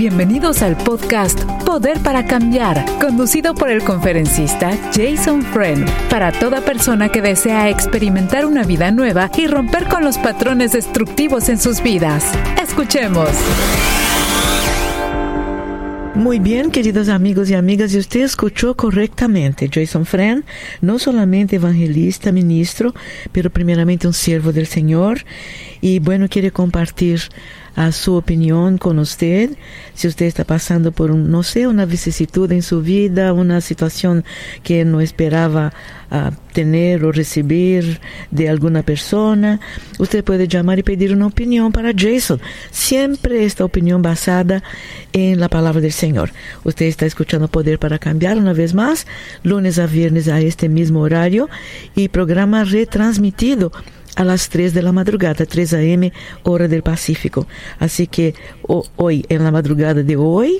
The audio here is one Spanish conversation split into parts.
Bienvenidos al podcast Poder para Cambiar, conducido por el conferencista Jason Friend, para toda persona que desea experimentar una vida nueva y romper con los patrones destructivos en sus vidas. Escuchemos. Muy bien, queridos amigos y amigas, y usted escuchó correctamente. Jason Friend, no solamente evangelista, ministro, pero primeramente un siervo del Señor. Y bueno, quiere compartir a su opinión con usted. Si usted está pasando por, un, no sé, una vicisitud en su vida, una situación que no esperaba uh, tener o recibir de alguna persona, usted puede llamar y pedir una opinión para Jason. Siempre esta opinión basada en la palabra del Señor. Usted está escuchando Poder para Cambiar una vez más, lunes a viernes a este mismo horario y programa retransmitido a las 3 de la madrugada, 3 a.m. hora del Pacífico. Así que hoy, en la madrugada de hoy,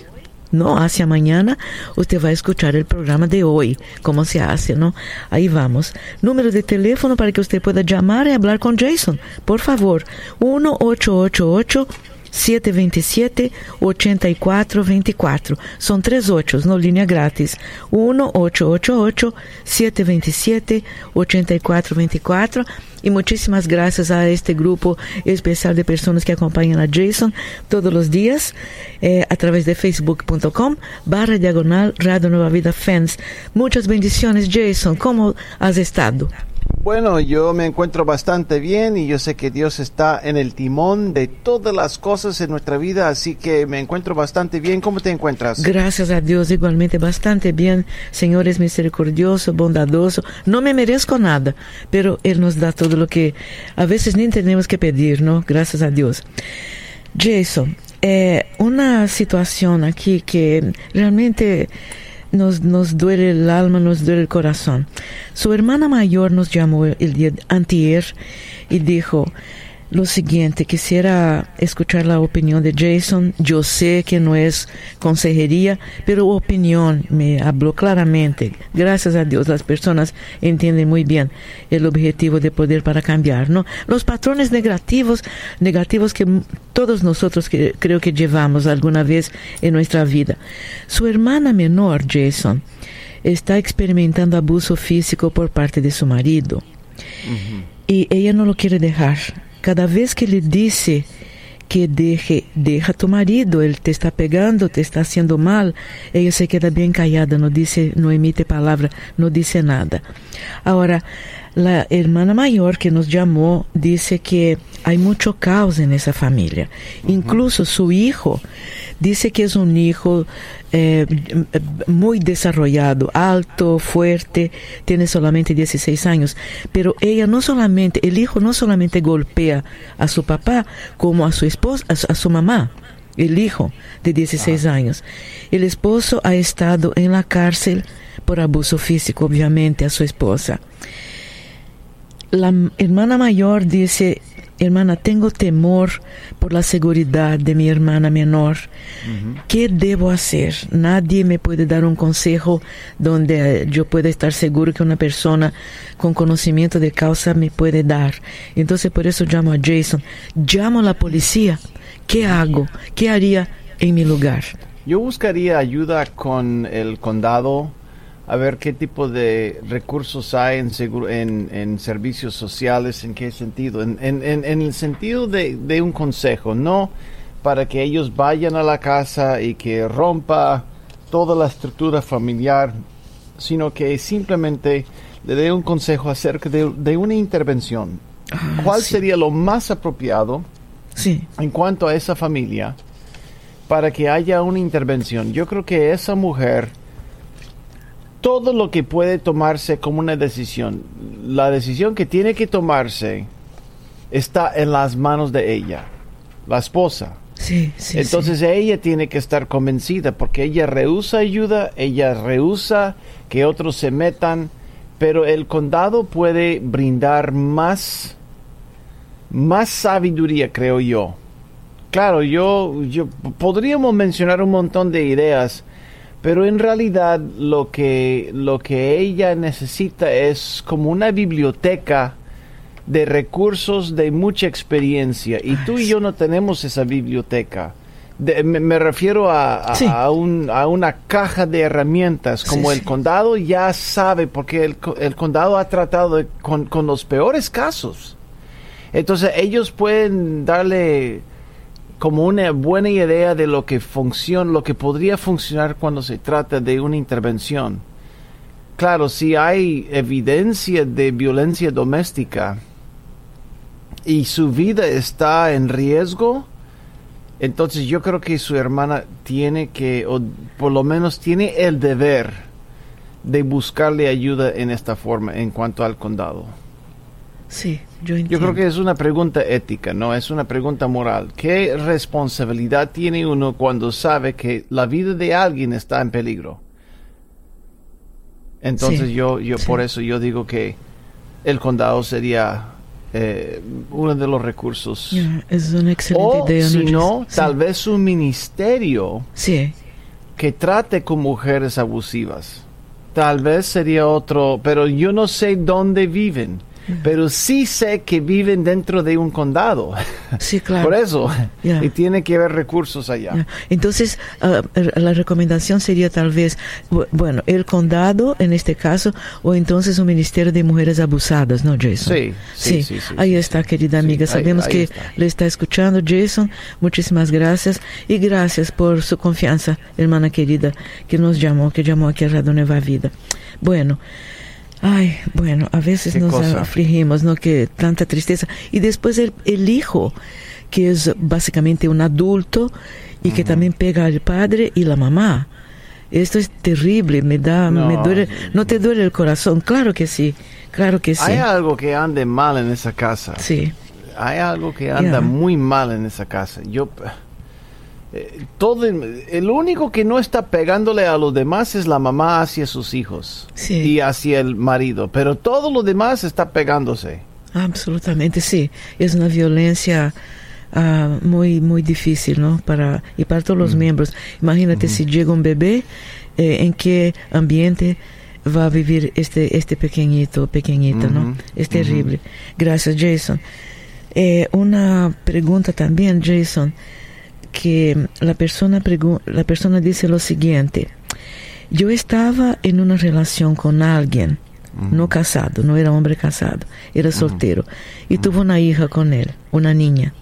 no hacia mañana, usted va a escuchar el programa de hoy, cómo se hace, ¿no? Ahí vamos. Número de teléfono para que usted pueda llamar y hablar con Jason. Por favor, 1888 727-8424. São três oitos, no linha grátis. 1-888-727-8424. E muitíssimas graças a este grupo especial de pessoas que acompanham a Jason todos os dias eh, a través de facebook.com barra diagonal Radio Nova Vida Fans. Muitas bendições, Jason. Como has estado? Bueno, yo me encuentro bastante bien y yo sé que Dios está en el timón de todas las cosas en nuestra vida, así que me encuentro bastante bien. ¿Cómo te encuentras? Gracias a Dios, igualmente bastante bien. Señor es misericordioso, bondadoso. No me merezco nada, pero Él nos da todo lo que a veces ni tenemos que pedir, ¿no? Gracias a Dios. Jason, eh, una situación aquí que realmente nos, nos duele el alma, nos duele el corazón. Su hermana mayor nos llamó el día antier y dijo, lo siguiente, quisiera escuchar la opinión de Jason. Yo sé que no es consejería, pero opinión me habló claramente. Gracias a Dios, las personas entienden muy bien el objetivo de poder para cambiar, ¿no? Los patrones negativos, negativos que todos nosotros que, creo que llevamos alguna vez en nuestra vida. Su hermana menor, Jason, está experimentando abuso físico por parte de su marido. Uh -huh. Y ella no lo quiere dejar Cada vez que ele disse que deje, deja tu marido, ele te está pegando, te está haciendo mal, ela se queda bem callada, não dice, não emite palavra, não dice nada. Agora, a hermana maior que nos chamou disse que há muito caos nessa família. Incluso su hijo dice que es un hijo eh, muy desarrollado, alto, fuerte, tiene solamente 16 años, pero ella no solamente, el hijo no solamente golpea a su papá, como a su esposa, a su, a su mamá, el hijo de 16 ah. años. El esposo ha estado en la cárcel por abuso físico, obviamente, a su esposa. La hermana mayor dice, hermana, tengo temor por la seguridad de mi hermana menor. Uh -huh. ¿Qué debo hacer? Nadie me puede dar un consejo donde yo pueda estar seguro que una persona con conocimiento de causa me puede dar. Entonces por eso llamo a Jason. Llamo a la policía. ¿Qué hago? ¿Qué haría en mi lugar? Yo buscaría ayuda con el condado a ver qué tipo de recursos hay en, seguro, en, en servicios sociales, en qué sentido, en, en, en el sentido de, de, un consejo, no para que ellos vayan a la casa y que rompa toda la estructura familiar, sino que simplemente le dé un consejo acerca de, de una intervención. Ah, ¿Cuál sí. sería lo más apropiado sí. en cuanto a esa familia para que haya una intervención? Yo creo que esa mujer todo lo que puede tomarse como una decisión, la decisión que tiene que tomarse está en las manos de ella, la esposa. Sí, sí, Entonces sí. ella tiene que estar convencida porque ella rehúsa ayuda, ella rehúsa que otros se metan, pero el condado puede brindar más más sabiduría, creo yo. Claro, yo, yo podríamos mencionar un montón de ideas, pero en realidad lo que, lo que ella necesita es como una biblioteca de recursos de mucha experiencia y tú y yo no tenemos esa biblioteca. de- me, me refiero a, a- Sí. a un- a una caja de herramientas, como Sí, el sí. condado ya sabe, porque el, el condado ha tratado de- con, con los peores casos. Entonces ellos pueden darle como una buena idea de lo que funciona, lo que podría funcionar cuando se trata de una intervención. Claro, si hay evidencia de violencia doméstica y su vida está en riesgo, entonces yo creo que su hermana tiene que, o por lo menos tiene el deber de buscarle ayuda en esta forma en cuanto al condado. Sí, yo Yo creo que es una pregunta ética, no es una pregunta moral. ¿Qué responsabilidad tiene uno cuando sabe que la vida de alguien está en peligro? Entonces Sí, yo, yo sí. por eso yo digo que el condado sería eh, uno de los recursos. Ya, es una excelente O idea. si no, Sí. tal vez un ministerio Sí, que trate con mujeres abusivas. Tal vez sería otro, pero yo no sé dónde viven. Pero sí sé que viven dentro de un condado. sí, claro. Por eso. Ya. Y tiene que haber recursos allá. Ya. Entonces, ah, la recomendación sería tal vez, bu- bueno, el condado en este caso, o entonces un ministerio de mujeres abusadas, ¿no, Jason? Sí, sí, sí, sí, ahí sí, está, sí. querida amiga. ahí- Sabemos ahí que está. le está escuchando, Jason. Muchísimas gracias. Y gracias por su confianza, hermana querida, que nos llamó, que llamó aquí a Radio Nueva Vida. Bueno. Ay, bueno, a veces ¿Qué nos cosa? afligimos, ¿no? Que tanta tristeza. Y después el, el hijo, que es básicamente un adulto y que también pega al padre y la mamá. Esto es terrible, me da, No. me duele, no te duele el corazón, claro que sí, claro que sí, Hay algo que ande mal en esa casa. sí, Hay algo que anda muy mal en esa casa. Yo. Eh, todo el, único que no está pegándole a los demás es la mamá hacia sus hijos Sí. y hacia el marido, pero todo lo demás está pegándose. absolutamente sí, es una violencia ah, muy, muy difícil, ¿no? Para, y para todos los miembros. Imagínate si llega un bebé, eh, en qué ambiente va a vivir este, este pequeñito, pequeñita, ¿no? Es terrible. Gracias, Jason. Eh, una pregunta también, Jason, que la persona, la persona dice lo siguiente. Yo estaba en una relación con alguien, no casado, no era hombre casado, era soltero, y tuvo una hija con él, una niña.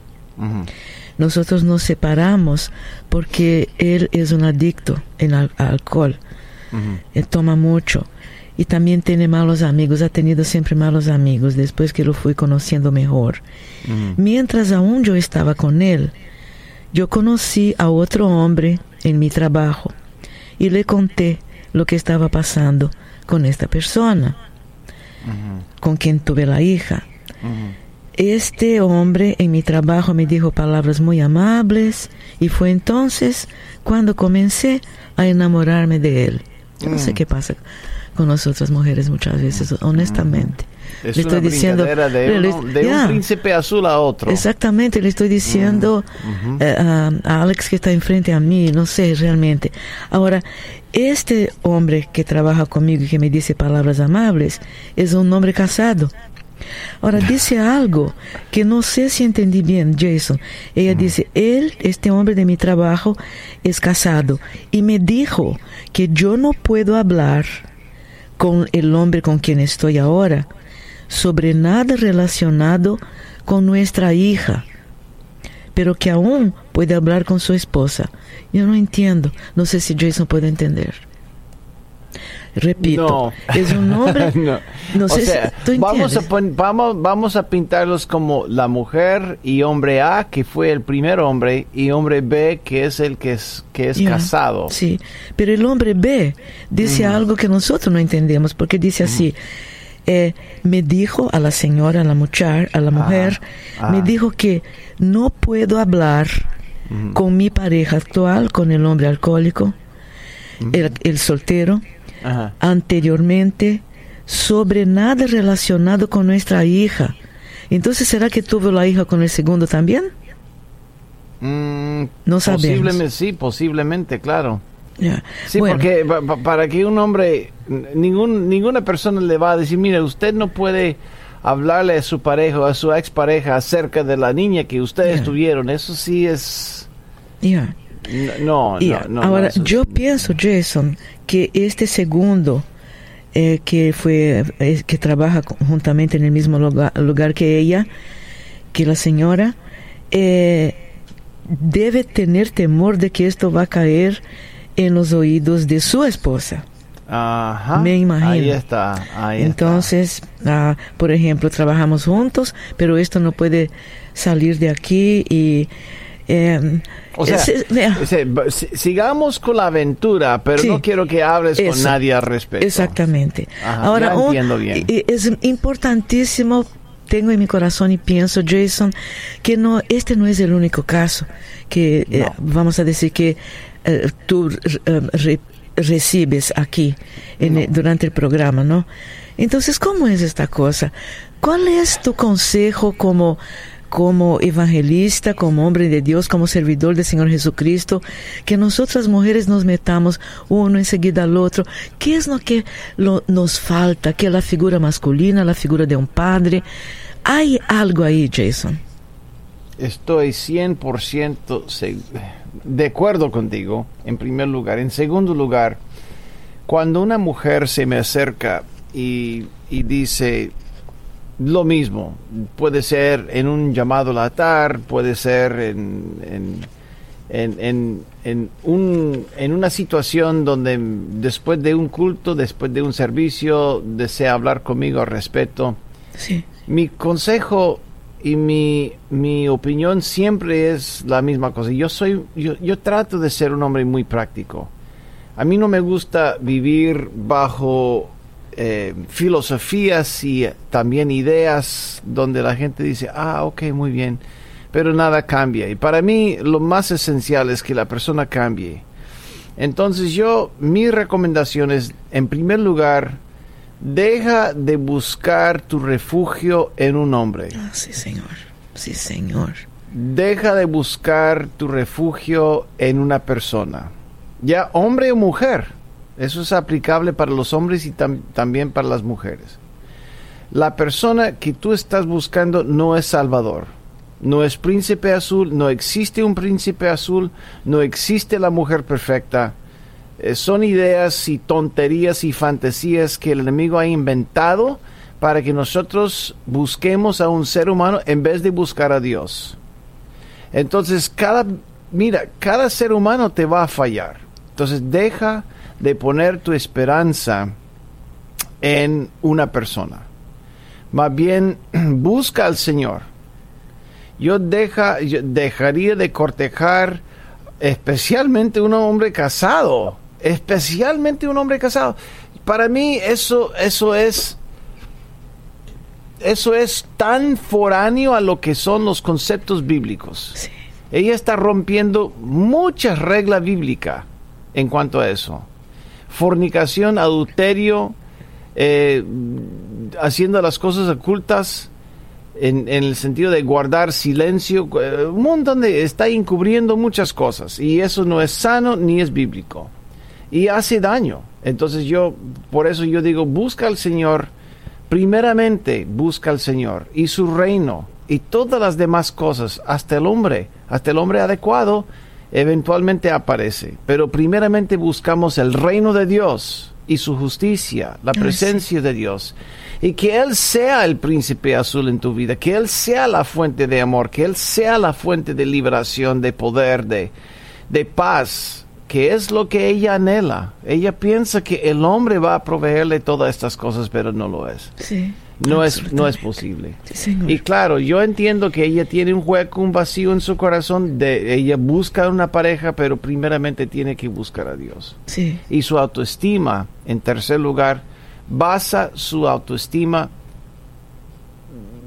Nosotros nos separamos porque él es un adicto en al- alcohol, él toma mucho y también tiene malos amigos, ha tenido siempre malos amigos después que lo fui conociendo mejor. Mientras aún yo estaba con él, yo conocí a otro hombre en mi trabajo y le conté lo que estaba pasando con esta persona, con quien tuve la hija. Este hombre en mi trabajo me dijo palabras muy amables y fue entonces cuando comencé a enamorarme de él. Yo no sé Mm. qué pasa con nosotras mujeres muchas veces, honestamente. Es Le una estoy diciendo- brincadera de, uno- un príncipe azul a otro. Exactamente, le estoy diciendo Ujú. eh, a, a Alex que está enfrente a mí, no sé realmente. Ahora, este hombre que trabaja conmigo y que me dice palabras amables es un hombre casado. Ahora dice algo que no sé si entendí bien, Jason. Ella dice, él, este hombre de mi trabajo, es casado y me dijo que yo no puedo hablar con el hombre con quien estoy ahora sobre nada relacionado con nuestra hija, pero que aún puede hablar con su esposa. Yo no entiendo, no sé si Jason puede entender. Repito, No. es un hombre, no. no o sé sea, si tú vamos, a entiendes. pon- vamos, vamos a pintarlos como la mujer y hombre A, que fue el primer hombre, y hombre B, que es el que es, que es Ya, casado. Sí, pero el hombre B dice algo que nosotros no entendemos, porque dice así, eh, me dijo a la señora, a la muchacha, a la mujer, ah. me dijo que no puedo hablar con mi pareja actual, con el hombre alcohólico, el, el soltero, Ajá. anteriormente, sobre nada relacionado con nuestra hija. Entonces, ¿será que tuvo la hija con el segundo también? Mm, No sabemos. Posiblemente, sí, posiblemente, claro. Ya. Sí, Bueno, porque pa- pa- para que un hombre, ningún, ninguna persona le va a decir, mire, usted no puede hablarle a su pareja a su expareja acerca de la niña que ustedes Ya. tuvieron. Eso sí es... ya. No, Ya, no, no. Ahora, no, eso es- yo pienso, Jason, que este segundo eh, que fue eh, que trabaja juntamente en el mismo lugar, lugar que ella, que la señora, eh, debe tener temor de que esto va a caer en los oídos de su esposa. Ajá. Me imagino. Ahí está. Ahí está. Entonces, ah, por ejemplo, trabajamos juntos, pero esto no puede salir de aquí y... eh, O sea, es- es- sigamos con la aventura, pero Sí. no quiero que hables con nadie al respecto. Exactamente. Ajá, Ahora, un- entiendo bien. es importantísimo, tengo en mi corazón y pienso, Jason, que no, este no es el único caso que eh, vamos a decir que eh, tú eh, re- recibes aquí en el- durante el programa, ¿no? Entonces, ¿cómo es esta cosa? ¿Cuál es tu consejo como como evangelista, como hombre de Dios, como servidor del Señor Jesucristo, que nosotras mujeres nos metamos uno enseguida al otro. ¿Qué es lo que lo- nos falta? Que la figura masculina, la figura de un padre. Hay algo ahí, Jason. Estoy 100% se- de acuerdo contigo, en primer lugar. En segundo lugar, cuando una mujer se me acerca y, y dice lo mismo, puede ser en un llamado al altar, puede ser en, en, en, en- en un, en una situación donde después de un culto, después de un servicio, desea hablar conmigo al respeto. Sí. Mi consejo y mi, mi opinión siempre es la misma cosa. Yo soy, yo, yo trato de ser un hombre muy práctico. A mí no me gusta vivir bajo eh, filosofías y también ideas donde la gente dice, ah, ok, muy bien, pero nada cambia. Y para mí lo más esencial es que la persona cambie. Entonces yo, mi recomendación es, en primer lugar, deja de buscar tu refugio en un hombre. Ah, sí, Señor. Sí, Señor. Deja de buscar tu refugio en una persona. Ya hombre o mujer. Eso es aplicable para los hombres y tam- también para las mujeres. La persona que tú estás buscando no es Salvador. No es príncipe azul, no existe un príncipe azul, no existe la mujer perfecta. Eh, son ideas y tonterías y fantasías que el enemigo ha inventado para que nosotros busquemos a un ser humano en vez de buscar a Dios. Entonces, cada, mira, cada ser humano te va a fallar. Entonces, deja de poner tu esperanza en una persona. Más bien, busca al Señor. Yo, deja, yo dejaría de cortejar especialmente un hombre casado. Especialmente un hombre casado. Para mí eso, eso es eso es tan foráneo a lo que son los conceptos bíblicos. Sí. Ella está rompiendo muchas reglas bíblicas en cuanto a eso. Fornicación, adulterio, eh, haciendo las cosas ocultas en, en el sentido de guardar silencio, eh, un montón de... está encubriendo muchas cosas y eso no es sano ni es bíblico y hace daño. Entonces yo, por eso yo digo, busca al Señor, primeramente busca al Señor y su reino y todas las demás cosas, hasta el hombre, hasta el hombre adecuado, eventualmente aparece. Pero primeramente buscamos el reino de Dios y su justicia, la Ay, presencia de Dios. Y que Él sea el príncipe azul en tu vida, que Él sea la fuente de amor, que Él sea la fuente de liberación, de poder, de, de paz, que es lo que ella anhela. Ella piensa que el hombre va a proveerle todas estas cosas, pero no lo es. Sí. No es, no es posible. Sí. Y claro, yo entiendo que ella tiene un hueco, un vacío en su corazón, de ella busca una pareja, pero primeramente tiene que buscar a Dios. Sí. Y su autoestima, en tercer lugar, basa su autoestima,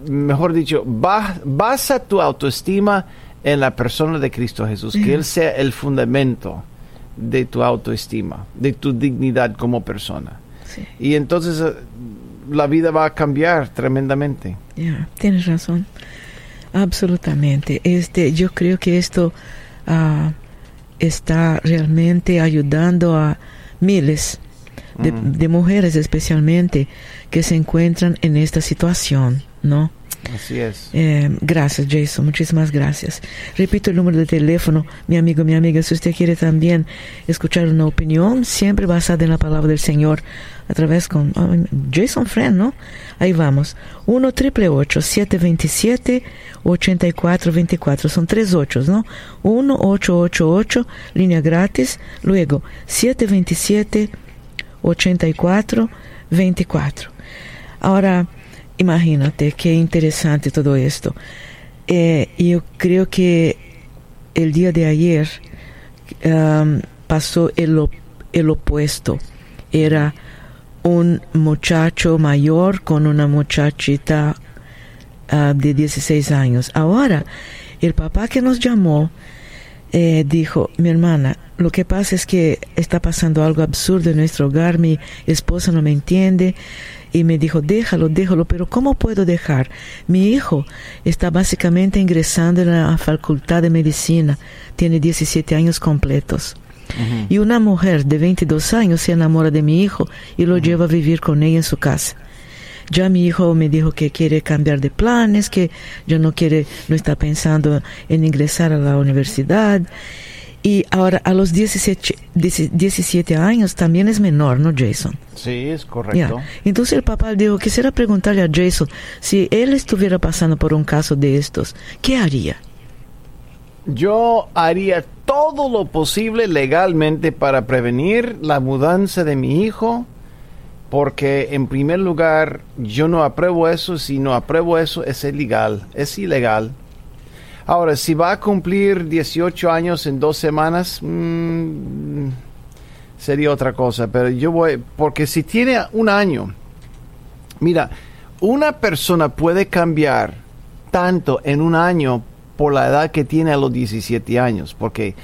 mejor dicho, ba- basa tu autoestima en la persona de Cristo Jesús, que. Él sea el fundamento de tu autoestima, de tu dignidad como persona. Sí. Y entonces eh, la vida va a cambiar tremendamente. Tienes razón. Absolutamente. Este, yo creo que esto ah, está realmente ayudando a miles de, Mm. de mujeres especialmente que se encuentran en esta situación, ¿no? Así es. Eh, gracias, Jason. Muchísimas gracias. Repito el número de teléfono, mi amigo, mi amiga, si usted quiere también escuchar una opinión, siempre basada en la palabra del Señor, a través con oh, Jason Friend, ¿no? Ahí vamos. 1 triple 727 8424. Son tres ochos, ¿no? 1 888, línea gratis. Luego 727 8424. Ahora, imagínate qué interesante todo esto. Eh, yo creo que el día de ayer um, pasó el, el opuesto. Era un muchacho mayor con una muchachita uh, de 16 años. Ahora, el papá que nos llamó eh, dijo, mi hermana, lo que pasa es que está pasando algo absurdo en nuestro hogar, mi esposa no me entiende y me dijo, déjalo, déjalo, pero ¿cómo puedo dejar? Mi hijo está básicamente ingresando en la facultad de medicina, tiene 17 años completos. Y una mujer de 22 años se enamora de mi hijo y lo lleva a vivir con ella en su casa. Ya mi hijo me dijo que quiere cambiar de planes, que ya no quiere, no está pensando en ingresar a la universidad. Y ahora a los 17, 17 años también es menor, ¿no, Jason? Sí, es correcto. Entonces el papá dijo, quisiera preguntarle a Jason si él estuviera pasando por un caso de estos, ¿qué haría? Yo haría todo lo posible legalmente para prevenir la mudanza de mi hijo, porque en primer lugar yo no apruebo eso, si no apruebo eso es ilegal, es ilegal. Ahora, si va a cumplir 18 años en dos semanas, mmm, sería otra cosa, pero yo voy, porque si tiene un año, mira, una persona puede cambiar tanto en un año por la edad que tiene a los 17 años, porque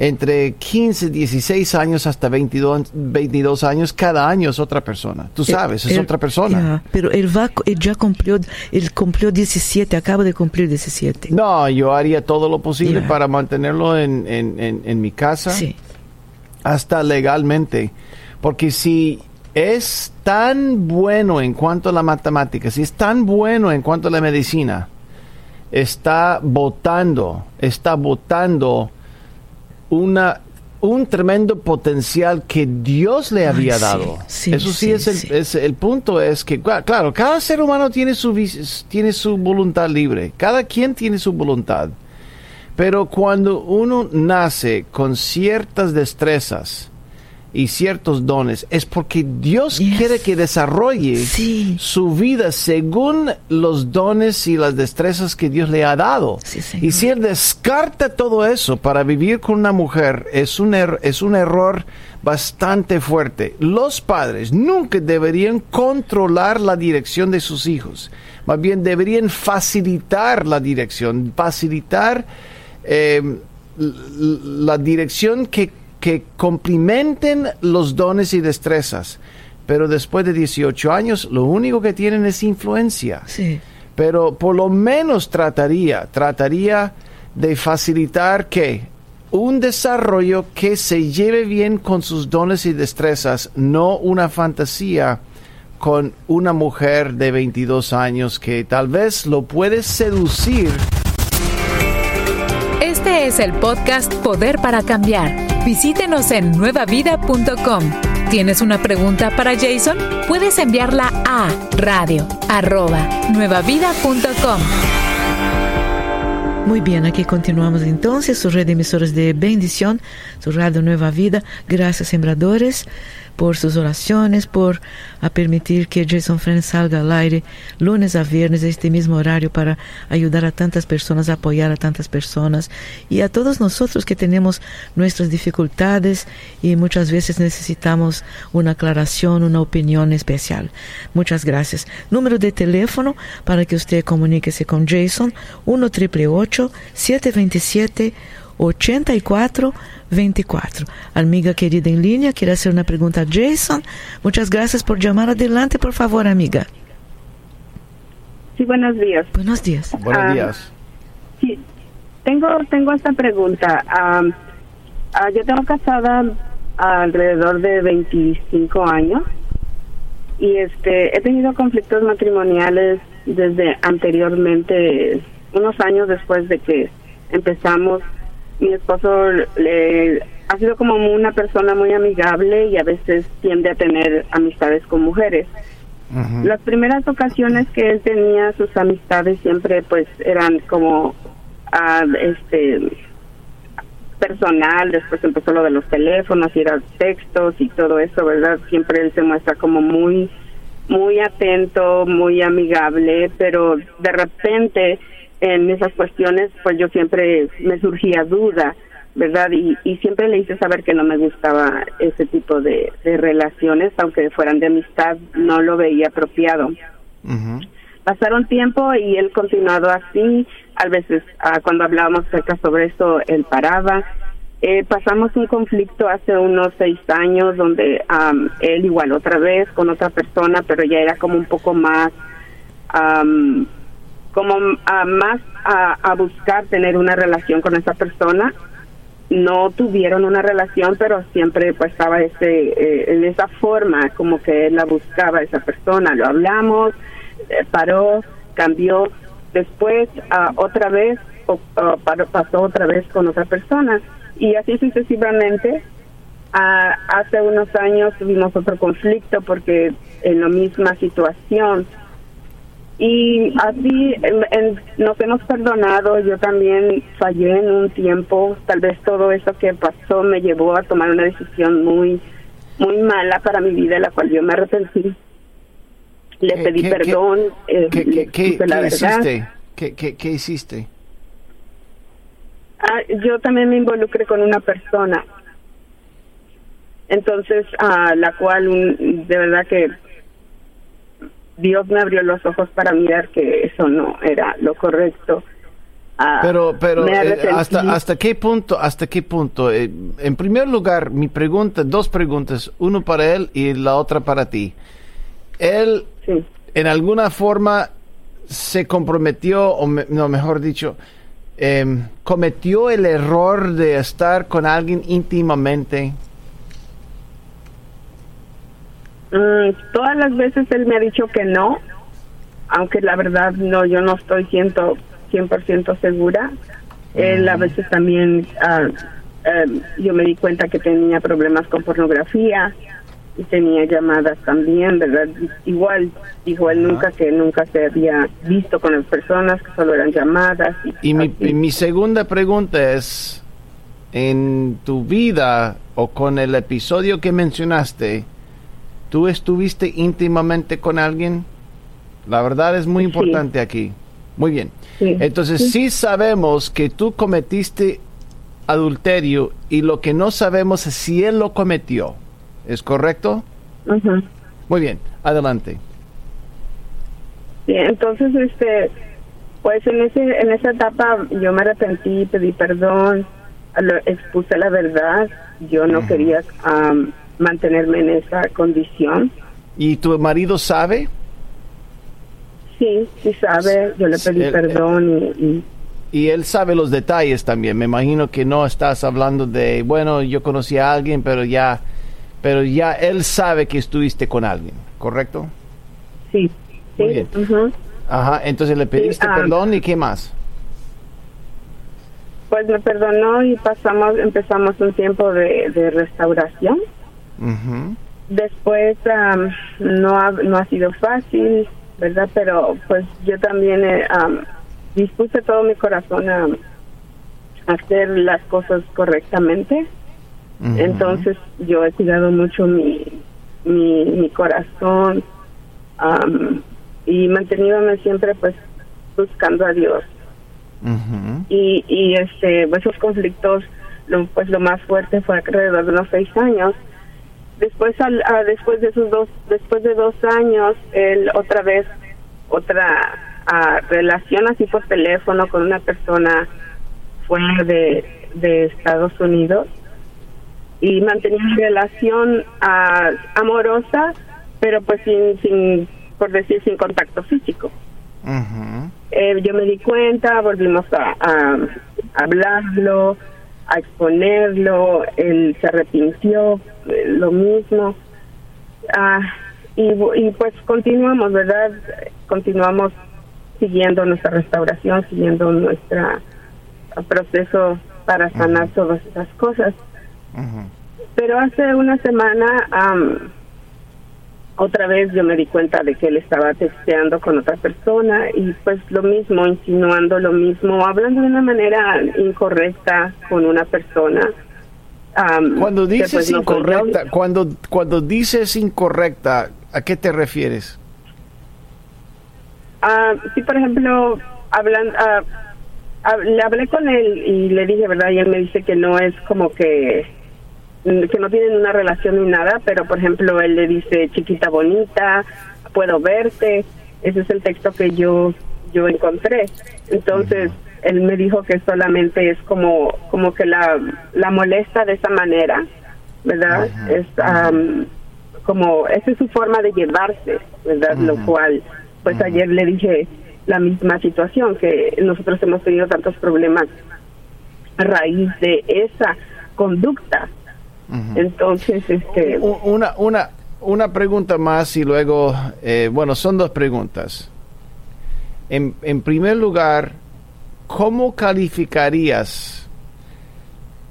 entre 15, 16 años hasta 22, 22 años, cada año es otra persona. Tú sabes, es otra persona. pero él, va, él ya cumplió, él cumplió 17, acaba de cumplir 17. No, yo haría todo lo posible para mantenerlo en, en, en, mi casa. Sí. Hasta legalmente. Porque si es tan bueno en cuanto a la matemática, si es tan bueno en cuanto a la medicina, está votando, está votando una, un tremendo potencial que Dios le había dado. Eso sí, es, el, es, el, punto, es que, claro, cada ser humano tiene su, tiene su voluntad libre, cada quien tiene su voluntad. Pero cuando uno nace con ciertas destrezas, y ciertos dones es porque Dios quiere que desarrolle su vida según los dones y las destrezas que Dios le ha dado. y si él descarta todo eso para vivir con una mujer, es un, er, es un error bastante fuerte. Los padres nunca deberían controlar la dirección de sus hijos, más bien deberían facilitar la dirección, facilitar eh, la dirección que que complementen los dones y destrezas. Pero después de 18 años, lo único que tienen es influencia. Sí. Pero por lo menos trataría, trataría de facilitar que un desarrollo que se lleve bien con sus dones y destrezas, no una fantasía con una mujer de 22 años que tal vez lo puede seducir. Este es el podcast Poder para Cambiar Visítenos en nuevavida.com. ¿Tienes una pregunta para Jason? Puedes enviarla a radio nuevavida.com. Muy bien, aquí continuamos entonces su red de emisores de bendición, su radio Nueva Vida. Gracias, sembradores por sus oraciones, por a permitir que Jason Friends salga al aire lunes a viernes este mismo horario para ayudar a tantas personas, apoyar a tantas personas y a todos nosotros que tenemos nuestras dificultades y muchas veces necesitamos una aclaración, una opinión especial. Muchas gracias. Número de teléfono para que usted comuníquese con Jason 1 727 8424. Amiga querida en línea, quiere hacer una pregunta a Jason. Muchas gracias por llamar. Adelante, por favor, amiga. Sí, buenos días. Buenos días. Buenos ah, días. sí, tengo, tengo esta pregunta. Ah, yo tengo casada alrededor de 25 años y este he tenido conflictos matrimoniales desde anteriormente, unos años después de que empezamos. Mi esposo le, ha sido como una persona muy amigable y a veces tiende a tener amistades con mujeres. Las primeras ocasiones que él tenía sus amistades siempre pues eran como ah, este personal, después empezó lo de los teléfonos y los textos y todo eso, ¿verdad? Siempre él se muestra como muy muy atento, muy amigable, pero de repente en esas cuestiones pues yo siempre me surgía duda, ¿verdad? Y, y siempre le hice saber que no me gustaba ese tipo de, relaciones, aunque fueran de amistad, no lo veía apropiado. Pasaron tiempo y él continuado así, a veces ah, cuando hablábamos acerca sobre eso, él paraba. Eh, pasamos un conflicto hace unos seis años donde él igual otra vez con otra persona, pero ya era como un poco más como a más a, buscar tener una relación con esa persona. No tuvieron una relación, pero siempre pues estaba ese, eh, en esa forma, como que él la buscaba esa persona. Lo hablamos, eh, paró, cambió. Después, uh, otra vez, pasó otra vez con otra persona. Y así sucesivamente. hace unos años tuvimos otro conflicto porque en la misma situación y así nos hemos perdonado, yo también fallé en un tiempo, tal vez todo eso que pasó me llevó a tomar una decisión muy muy mala para mi vida, la cual yo me arrepentí. Le pedí perdón, eh, ¿qué, la Hiciste? ¿Qué, hiciste? Ah, yo también me involucré con una persona, entonces a la cual de verdad que Dios me abrió los ojos para mirar que eso no era lo correcto. Ah, pero, pero eh, hasta hasta qué punto, hasta qué punto. Eh, en primer lugar, mi pregunta, dos preguntas, uno para él y la otra para ti. Él, en alguna forma, se comprometió, o no, mejor dicho, em, cometió el error de estar con alguien íntimamente Mm, todas las veces él me ha dicho que no, aunque la verdad no, yo no estoy ciento, 100% segura. Él a veces también, em, yo me di cuenta que tenía problemas con pornografía y tenía llamadas también, ¿verdad? Igual dijo él nunca que nunca se había visto con las personas, que solo eran llamadas. Y, mi, mi segunda pregunta es, en tu vida o con el episodio que mencionaste, ¿Tú estuviste íntimamente con alguien? La verdad es muy importante aquí. Muy bien. Entonces sí. sabemos que tú cometiste adulterio y lo que no sabemos es si él lo cometió. ¿Es correcto? Muy bien. Adelante. Sí, entonces este pues en ese en esa etapa yo me arrepentí, pedí perdón, expuse la verdad. Yo no quería mantenerme en esa condición. ¿Y tu marido sabe? Sí, sí sabe, yo le pedí perdón y, y... él sabe los detalles también. Me imagino que no estás hablando de, bueno, yo conocí a alguien, pero ya, pero ya él sabe que estuviste con alguien, ¿correcto? Sí. Muy bien. Ajá, entonces le pediste ah. perdón y qué más. Pues me perdonó y pasamos, empezamos un tiempo de, de restauración. Después no, ha, no ha sido fácil, ¿verdad? Pero pues yo también eh, dispuse todo mi corazón a, hacer las cosas correctamente. Entonces yo he cuidado mucho mi, mi, mi corazón y manteniéndome siempre pues buscando a Dios. y, y este pues, esos conflictos lo, pues lo más fuerte fue alrededor de unos seis años después al, después de esos dos después de dos años él otra vez otra relación así por teléfono con una persona fuera de, de Estados Unidos y mantenía una relación amorosa pero pues sin, sin por decir sin contacto físico. Eh, yo me di cuenta volvimos a, a hablarlo a exponerlo, él se arrepintió, eh, lo mismo. Ah, y, y pues continuamos, ¿verdad? Continuamos siguiendo nuestra restauración, siguiendo nuestro proceso para sanar todas esas cosas. Pero hace una semana, otra vez yo me di cuenta de que él estaba texteando con otra persona y pues lo mismo, insinuando lo mismo, hablando de una manera incorrecta con una persona. cuando dices pues, incorrecta, cuando, cuando dices incorrecta, ¿a qué te refieres? Uh, sí, por ejemplo, hablan, le hablé con él y le dije, ¿verdad? Y él me dice que no es como que que no tienen una relación ni nada, pero por ejemplo él le dice chiquita bonita, puedo verte, ese es el texto que yo yo encontré. Entonces él me dijo que solamente es como como que la la molesta de esa manera, ¿verdad? Es como esa es su forma de llevarse, ¿verdad? Lo cual pues ayer le dije la misma situación, que nosotros hemos tenido tantos problemas a raíz de esa conducta. Entonces, este... Una, una, una pregunta más y luego, eh, bueno, son dos preguntas. En, en primer lugar, ¿cómo calificarías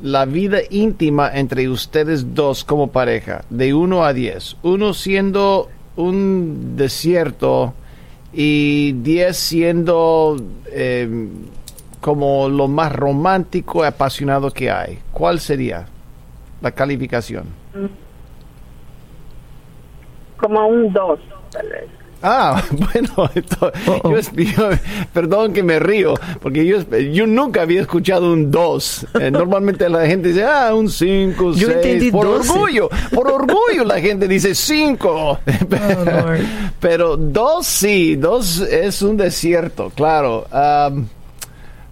la vida íntima entre ustedes dos como pareja, de 1 a 10? Uno siendo un desierto y 10 siendo eh, como lo más romántico y apasionado que hay. ¿Cuál sería la calificación? Como un 2, Ah, bueno, yo, perdón que me río, porque yo, yo nunca había escuchado un 2. Eh, normalmente la gente dice, ah, un 5, 6. Por orgullo, por orgullo la gente dice 5. pero 2 sí, 2 es un desierto, claro.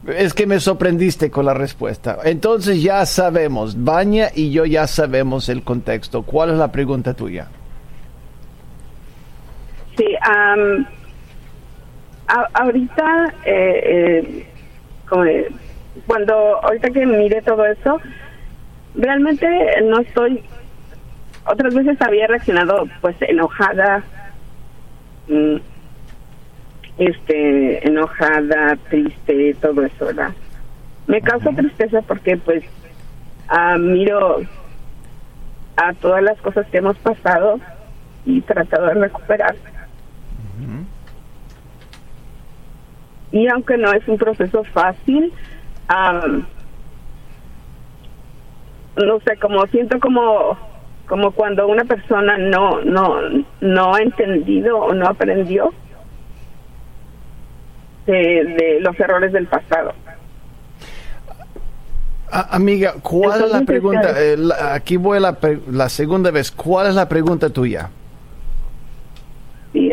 Es que me sorprendiste con la respuesta. Entonces ya sabemos, Baña y yo ya sabemos el contexto. ¿Cuál es la pregunta tuya? Sí, ahorita, eh, eh, cuando ahorita que mire todo eso, realmente no estoy. Otras veces había reaccionado, pues, enojada, mm, este, enojada, triste, todo eso, ¿verdad? Me causa tristeza porque, pues, miro a todas las cosas que hemos pasado y tratado de recuperar. Y aunque no es un proceso fácil, no sé, como siento como como cuando una persona no no no ha entendido o no aprendió de, los errores del pasado. amiga, ¿cuál es la pregunta? Eh, aquí voy la, la segunda vez. ¿Cuál es la pregunta tuya? Sí,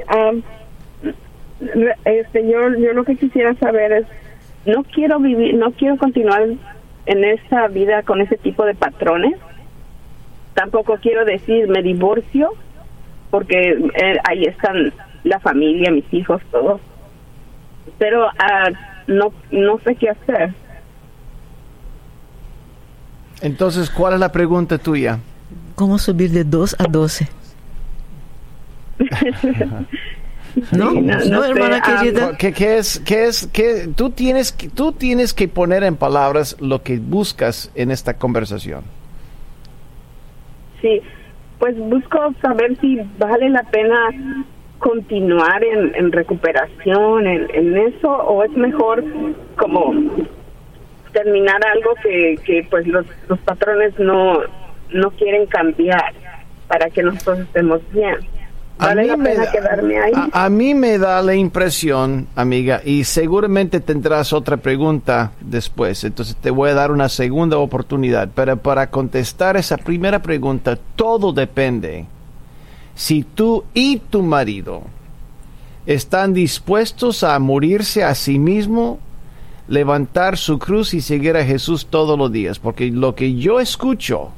este, yo, yo lo que quisiera saber es, no quiero vivir, no quiero continuar en esa vida con ese tipo de patrones. Tampoco quiero decir me divorcio, porque eh, ahí están la familia, mis hijos, todos. Pero ah, no, no sé qué hacer. Entonces, ¿cuál es la pregunta tuya? ¿Cómo subir de 2 a 12? No, no, hermana ah, querida. ¿Qué, es, qué es, qué, tú, tienes, tú tienes que poner en palabras lo que buscas en esta conversación. Sí, pues busco saber si vale la pena continuar en, recuperación, en, eso, o es mejor como terminar algo que, que pues los, los patrones no, no quieren cambiar para que nosotros estemos bien a mí, me da, A, mí me da la impresión, amiga, y seguramente tendrás otra pregunta después, entonces te voy a dar una segunda oportunidad, pero para contestar esa primera pregunta, todo depende. Si tú y tu marido están dispuestos a morirse a sí mismo, levantar su cruz y seguir a Jesús todos los días, porque lo que yo escucho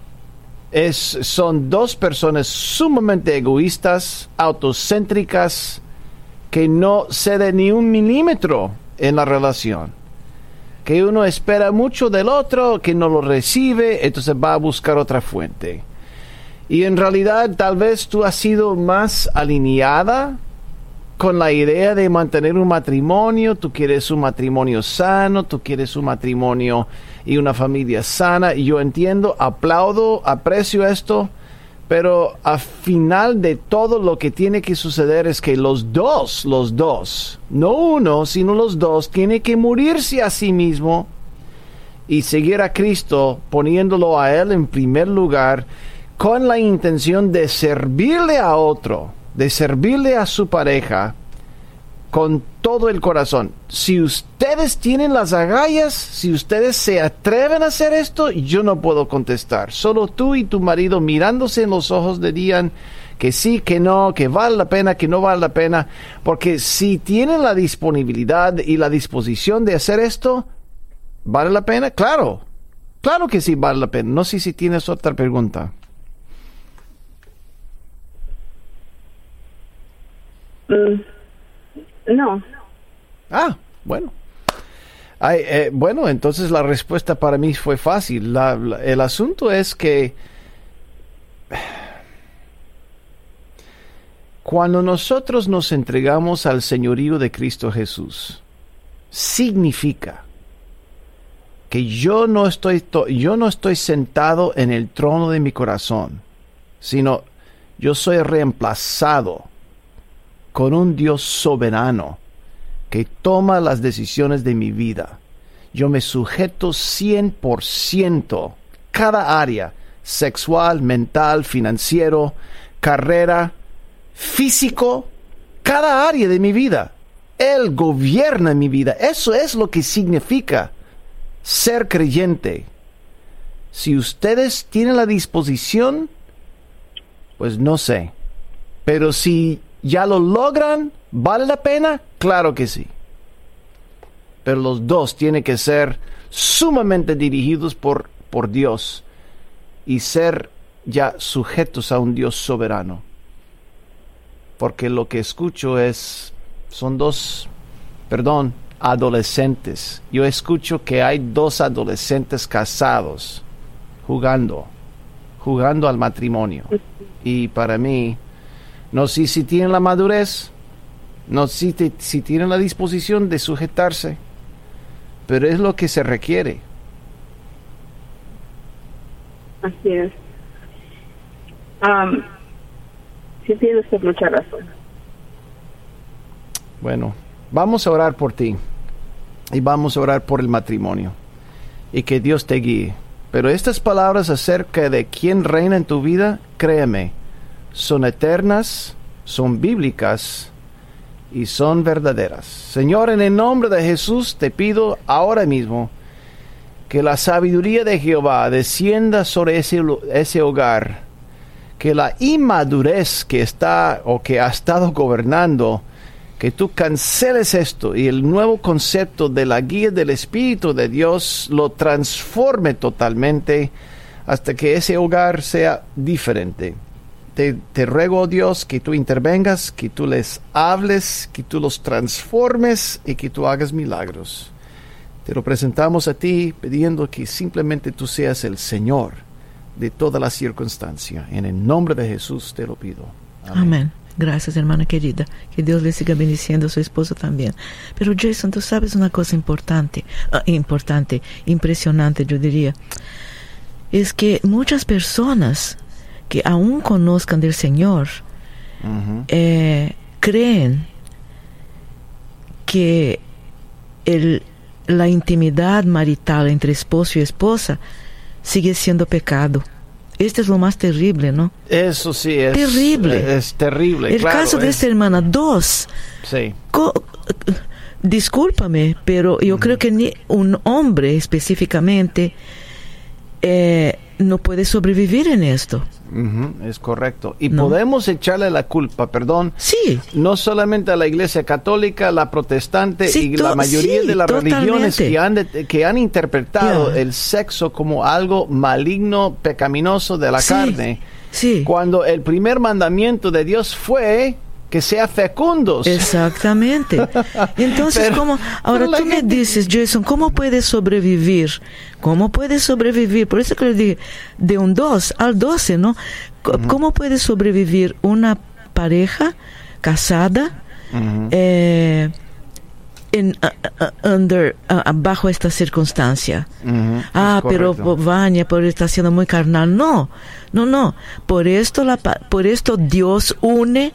es, son dos personas sumamente egoístas, autocéntricas, que no ceden ni un milímetro en la relación. Que uno espera mucho del otro, que no lo recibe, entonces va a buscar otra fuente. Y en realidad tal vez tú has sido más alineada con la idea de mantener un matrimonio, tú quieres un matrimonio sano, tú quieres un matrimonio y una familia sana, y yo entiendo, aplaudo, aprecio esto, pero al final de todo lo que tiene que suceder es que los dos, los dos, no uno, sino los dos, tienen que morirse a sí mismo y seguir a Cristo poniéndolo a Él en primer lugar con la intención de servirle a otro, de servirle a su pareja con todo el corazón. Si ustedes tienen las agallas, si ustedes se atreven a hacer esto, yo no puedo contestar. Solo tú y tu marido mirándose en los ojos dirían que sí, que no, que vale la pena, que no vale la pena. Porque si tienen la disponibilidad y la disposición de hacer esto, ¿vale la pena? Claro, claro que sí vale la pena. No sé si tienes otra pregunta. No. Ah, bueno. Eh, bueno, entonces la respuesta para mí fue fácil. El asunto es que cuando nosotros nos entregamos al señorío de Cristo Jesús, significa que yo no estoy to- yo no estoy sentado en el trono de mi corazón, sino yo soy reemplazado con un Dios soberano que toma las decisiones de mi vida. Yo me sujeto 100% cada área, sexual, mental, financiero, carrera, físico, cada área de mi vida. Él gobierna mi vida. Eso es lo que significa ser creyente. Si ustedes tienen la disposición, pues no sé. Pero si ya lo logran, ¿vale la pena? Claro que sí. Pero los dos tienen que ser sumamente dirigidos por, por Dios y ser ya sujetos a un Dios soberano. Porque lo que escucho es, son dos, perdón, adolescentes. Yo escucho que hay dos adolescentes casados jugando, jugando al matrimonio. Y para mí, no sé si tienen la madurez, no sé si, te- si tienen la disposición de sujetarse, pero es lo que se requiere. Así es. Am, sí tienes mucha razón. Bueno, vamos a orar por ti y vamos a orar por el matrimonio y que Dios te guíe. Pero estas palabras acerca de quién reina en tu vida, créeme, son eternas, son bíblicas y son verdaderas. Señor, en el nombre de Jesús te pido ahora mismo que la sabiduría de Jehová descienda sobre ese, ese hogar, que la inmadurez que está o que ha estado gobernando, que tú canceles esto y el nuevo concepto de la guía del Espíritu de Dios lo transforme totalmente hasta que ese hogar sea diferente. Te, ruego, oh Dios, que tú intervengas, que tú les hables, que tú los transformes y que tú hagas milagros. Te lo presentamos a ti pidiendo que simplemente tú seas el Señor de toda la circunstancia. En el nombre de Jesús te lo pido. Amén. Gracias, hermana querida. Que Dios le siga bendiciendo a su esposo también. Pero Jason, tú sabes una cosa importante, ah, importante, impresionante, yo diría. Es que muchas personas que aún conozcan del Señor eh, creen que el, la intimidad marital entre esposo y esposa sigue siendo pecado. Este es lo más terrible, ¿no? Eso sí es Terrible. Es terrible. El claro, caso de es- esta hermana, dos. Sí. Co- discúlpame, pero yo creo que ni un hombre específicamente eh, no puede sobrevivir en esto. Es correcto. Y No. podemos echarle la culpa, perdón, Sí, no solamente a la iglesia católica, la protestante Sí, y la mayoría sí, de las religiones que han, de- que han interpretado el sexo como algo maligno, pecaminoso de la Sí, carne, sí. cuando el primer mandamiento de Dios fue que sea fecundos. Exactamente. Entonces, Pero- ¿cómo? Ahora tú me dices, Jason, ¿cómo puedes sobrevivir? ¿Cómo puedes sobrevivir? Por eso que le dije, de un 2 al 12, ¿no? ¿Cómo puede sobrevivir una pareja casada eh, en, uh, under, bajo esta circunstancia. Ah, es pero. Vania, por está siendo muy carnal. No, no, no. Por esto, la, por esto Dios une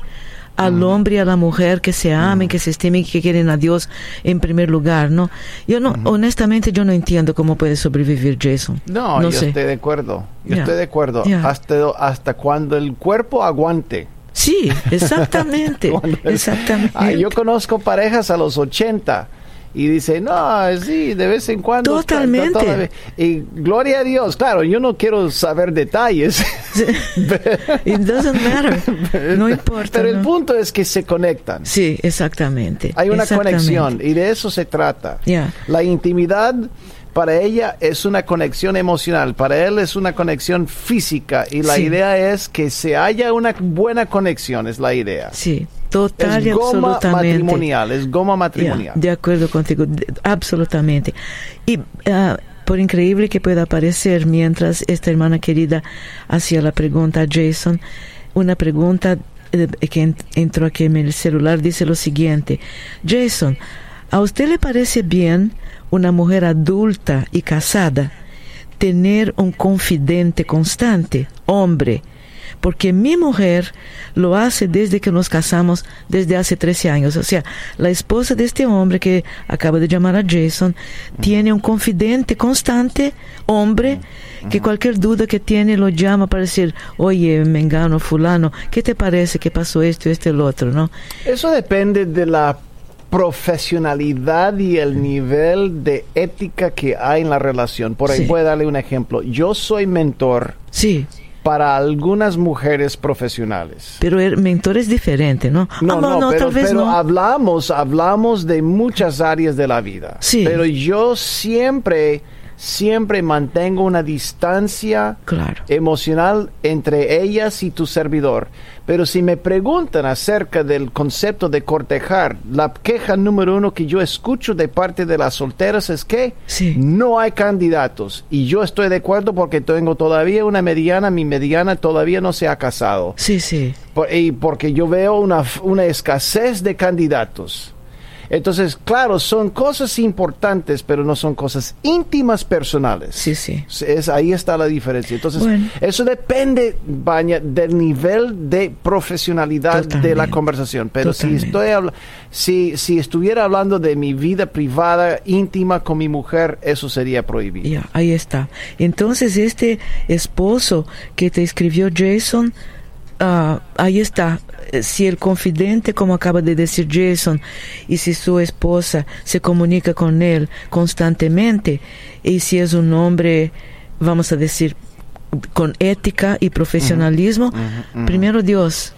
al hombre y a la mujer que se amen, que se estimen, que quieren a Dios en primer lugar, ¿no? Yo no, honestamente, yo no entiendo cómo puede sobrevivir Jason. No, no yo sé. estoy de acuerdo. Yo estoy de acuerdo. Hasta, hasta cuando el cuerpo aguante. Sí, exactamente, el- exactamente. Ah, yo conozco parejas a los 80 y dice, no, sí, de vez en cuando. Totalmente. to- todavía". Y gloria a Dios, claro, yo no quiero saber detalles. It doesn't matter. No importa. Pero el ¿no? punto es que se conectan. Sí, exactamente. Hay una exactamente. conexión y de eso se trata. Ya. La intimidad para ella es una conexión emocional, para él es una conexión física y la Sí. idea es que se haya una buena conexión, es la idea. Sí, total y es goma absolutamente. matrimonial, es goma matrimonial. de acuerdo contigo, de- absolutamente. Y ah, por increíble que pueda parecer, mientras esta hermana querida hacía la pregunta a Jason, una pregunta eh, que en- entró aquí en el celular dice lo siguiente: Jason, ¿a usted le parece bien una mujer adulta y casada tener un confidente constante, hombre? Porque mi mujer lo hace desde que nos casamos, desde hace 13 años. O sea, la esposa de este hombre que acaba de llamar a Jason tiene un confidente constante, hombre, que cualquier duda que tiene lo llama para decir, oye, Mengano, fulano, ¿qué te parece que pasó esto, y el otro, no? Eso depende de la profesionalidad y el nivel de ética que hay en la relación. Por ahí Sí. voy a darle un ejemplo. Yo soy mentor Sí, para algunas mujeres profesionales. pero el mentor es diferente, ¿no? No, Ah, no, pero, tal vez pero no. hablamos, hablamos de muchas áreas de la vida. Sí. Pero yo siempre, siempre mantengo una distancia Claro. emocional entre ellas y tu servidor. Pero si me preguntan acerca del concepto de cortejar, la queja número uno que yo escucho de parte de las solteras es que Sí. no hay candidatos. Y yo estoy de acuerdo porque tengo todavía una mediana, mi mediana todavía no se ha casado. Sí, sí. Por- y porque yo veo una, una escasez de candidatos. Entonces, claro, son cosas importantes, pero no son cosas íntimas personales. Sí, sí. Es, ahí está la diferencia. Entonces, Bueno. eso depende, Baña, del nivel de profesionalidad de la conversación. Pero si estoy habla- si, si estuviera hablando de mi vida privada, íntima con mi mujer, eso sería prohibido. Ya, ahí está. Entonces, este esposo que te escribió Jason, ah, ahí está. Eh, Si el confidente, como acaba de decir Jason, y si su esposa se comunica con él constantemente, y si es un hombre, vamos a decir, con ética y profesionalismo, primero Dios.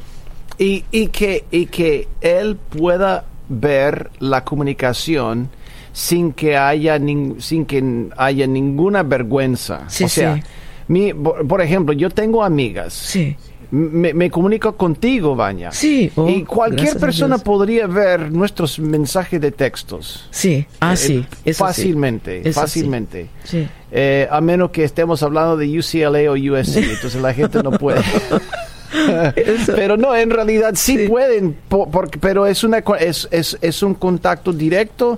Y, y, que, y que él pueda ver la comunicación sin que haya, nin- sin que haya ninguna vergüenza. Sí, o sea, sí. mi- por, por ejemplo, yo tengo amigas. Sí, Me, me comunico contigo, Baña. sí. oh, y cualquier persona podría ver nuestros mensajes de textos. Sí, ah, Eh, sí. eso sí. fácilmente, Eso fácilmente. Sí. Eh, a menos que estemos hablando de UCLA o USC, entonces la gente no puede. Pero no, en realidad sí, Sí. pueden, po- porque, pero es, una, es, es, es un contacto directo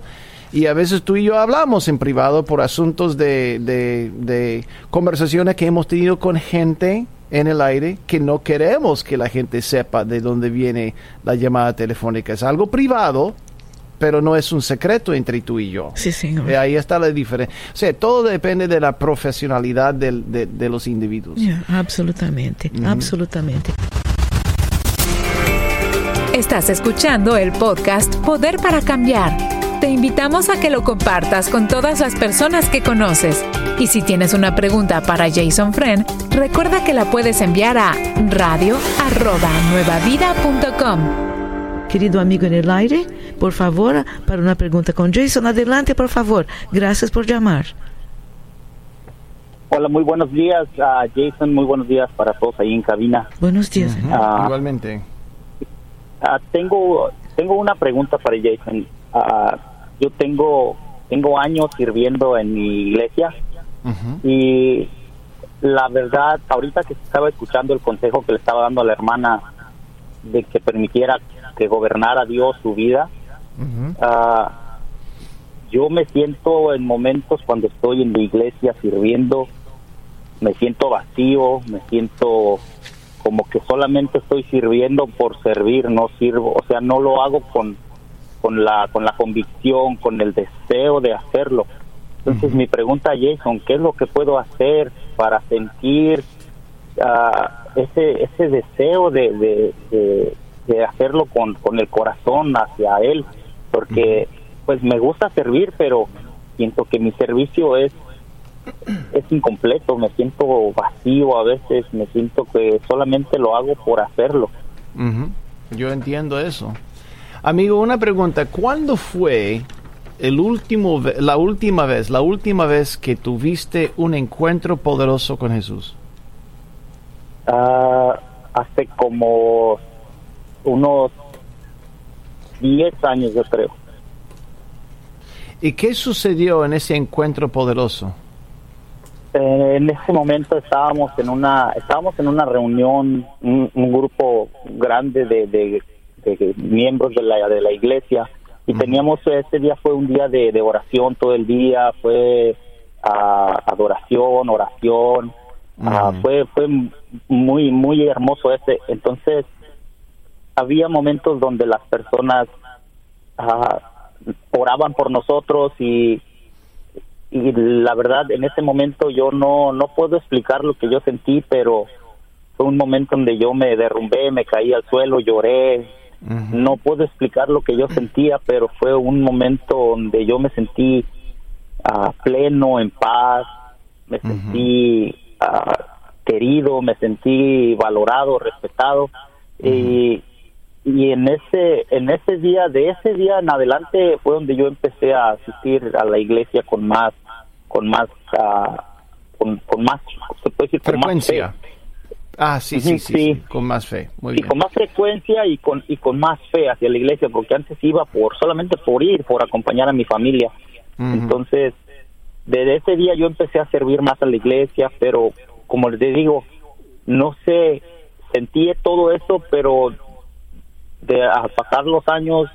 y a veces tú y yo hablamos en privado por asuntos de, de, de conversaciones que hemos tenido con gente en el aire que no queremos que la gente sepa de dónde viene la llamada telefónica. Es algo privado, pero no es un secreto entre tú y yo. Sí, señor. Eh, ahí está la diferencia. O sea, todo depende de la profesionalidad del- de, de los individuos. Absolutamente, absolutamente. Estás escuchando el podcast Poder para Cambiar. Te invitamos a que lo compartas con todas las personas que conoces. Y si tienes una pregunta para Jason Friend, recuerda que la puedes enviar a radio@nuevavida.com. Querido amigo en el aire, por favor, para una pregunta con Jason, adelante, por favor. Gracias por llamar. Hola, muy buenos días, ah, Jason. Muy buenos días para todos ahí en cabina. Buenos días. Ah. Igualmente. Ah, tengo tengo una pregunta para Jason. Yo tengo tengo años sirviendo en mi iglesia y la verdad, ahorita que estaba escuchando el consejo que le estaba dando a la hermana de que permitiera que gobernara Dios su vida. Ah, yo me siento en momentos cuando estoy en la iglesia sirviendo, me siento vacío, me siento como que solamente estoy sirviendo por servir, no sirvo, o sea, no lo hago con, con la con la convicción, con el deseo de hacerlo. Entonces mi pregunta a Jason, ¿qué es lo que puedo hacer para sentir ah, ese ese deseo de, de, de- de hacerlo con, con el corazón hacia él? Porque pues me gusta servir, pero siento que mi servicio es es incompleto, me siento vacío a veces, me siento que solamente lo hago por hacerlo. Ujú. Yo entiendo eso. Amigo, una pregunta. ¿Cuándo fue el último, la última vez, la última vez que tuviste un encuentro poderoso con Jesús? Ah, hace como unos 10 años, yo creo. ¿Y qué sucedió en ese encuentro poderoso? Eh, en ese momento estábamos en una estábamos en una reunión, un, un grupo grande de, de- de miembros de la, de la iglesia. Y teníamos ese día fue un día de, de oración todo el día, fue adoración, oración, ah, fue fue muy muy hermoso ese. Entonces había momentos donde las personas ah, oraban por nosotros y y la verdad en ese momento yo no no puedo explicar lo que yo sentí pero fue un momento donde yo me derrumbé me caí al suelo lloré No puedo explicar lo que yo sentía pero fue un momento donde yo me sentí ah, pleno en paz me Ujú. sentí ah, querido me sentí valorado respetado y y en ese en ese día de ese día en adelante fue donde yo empecé a asistir a la iglesia con más con más ah, con, con más se puede decir con más Frecuencia. fe. Ah, sí, sí, sí, Con más fe. Muy y con más frecuencia y con y con más fe hacia la iglesia porque antes iba por solamente por ir por acompañar a mi familia. Entonces desde ese día yo empecé a servir más a la iglesia pero como les digo no sé sentí todo eso pero de a pasar los años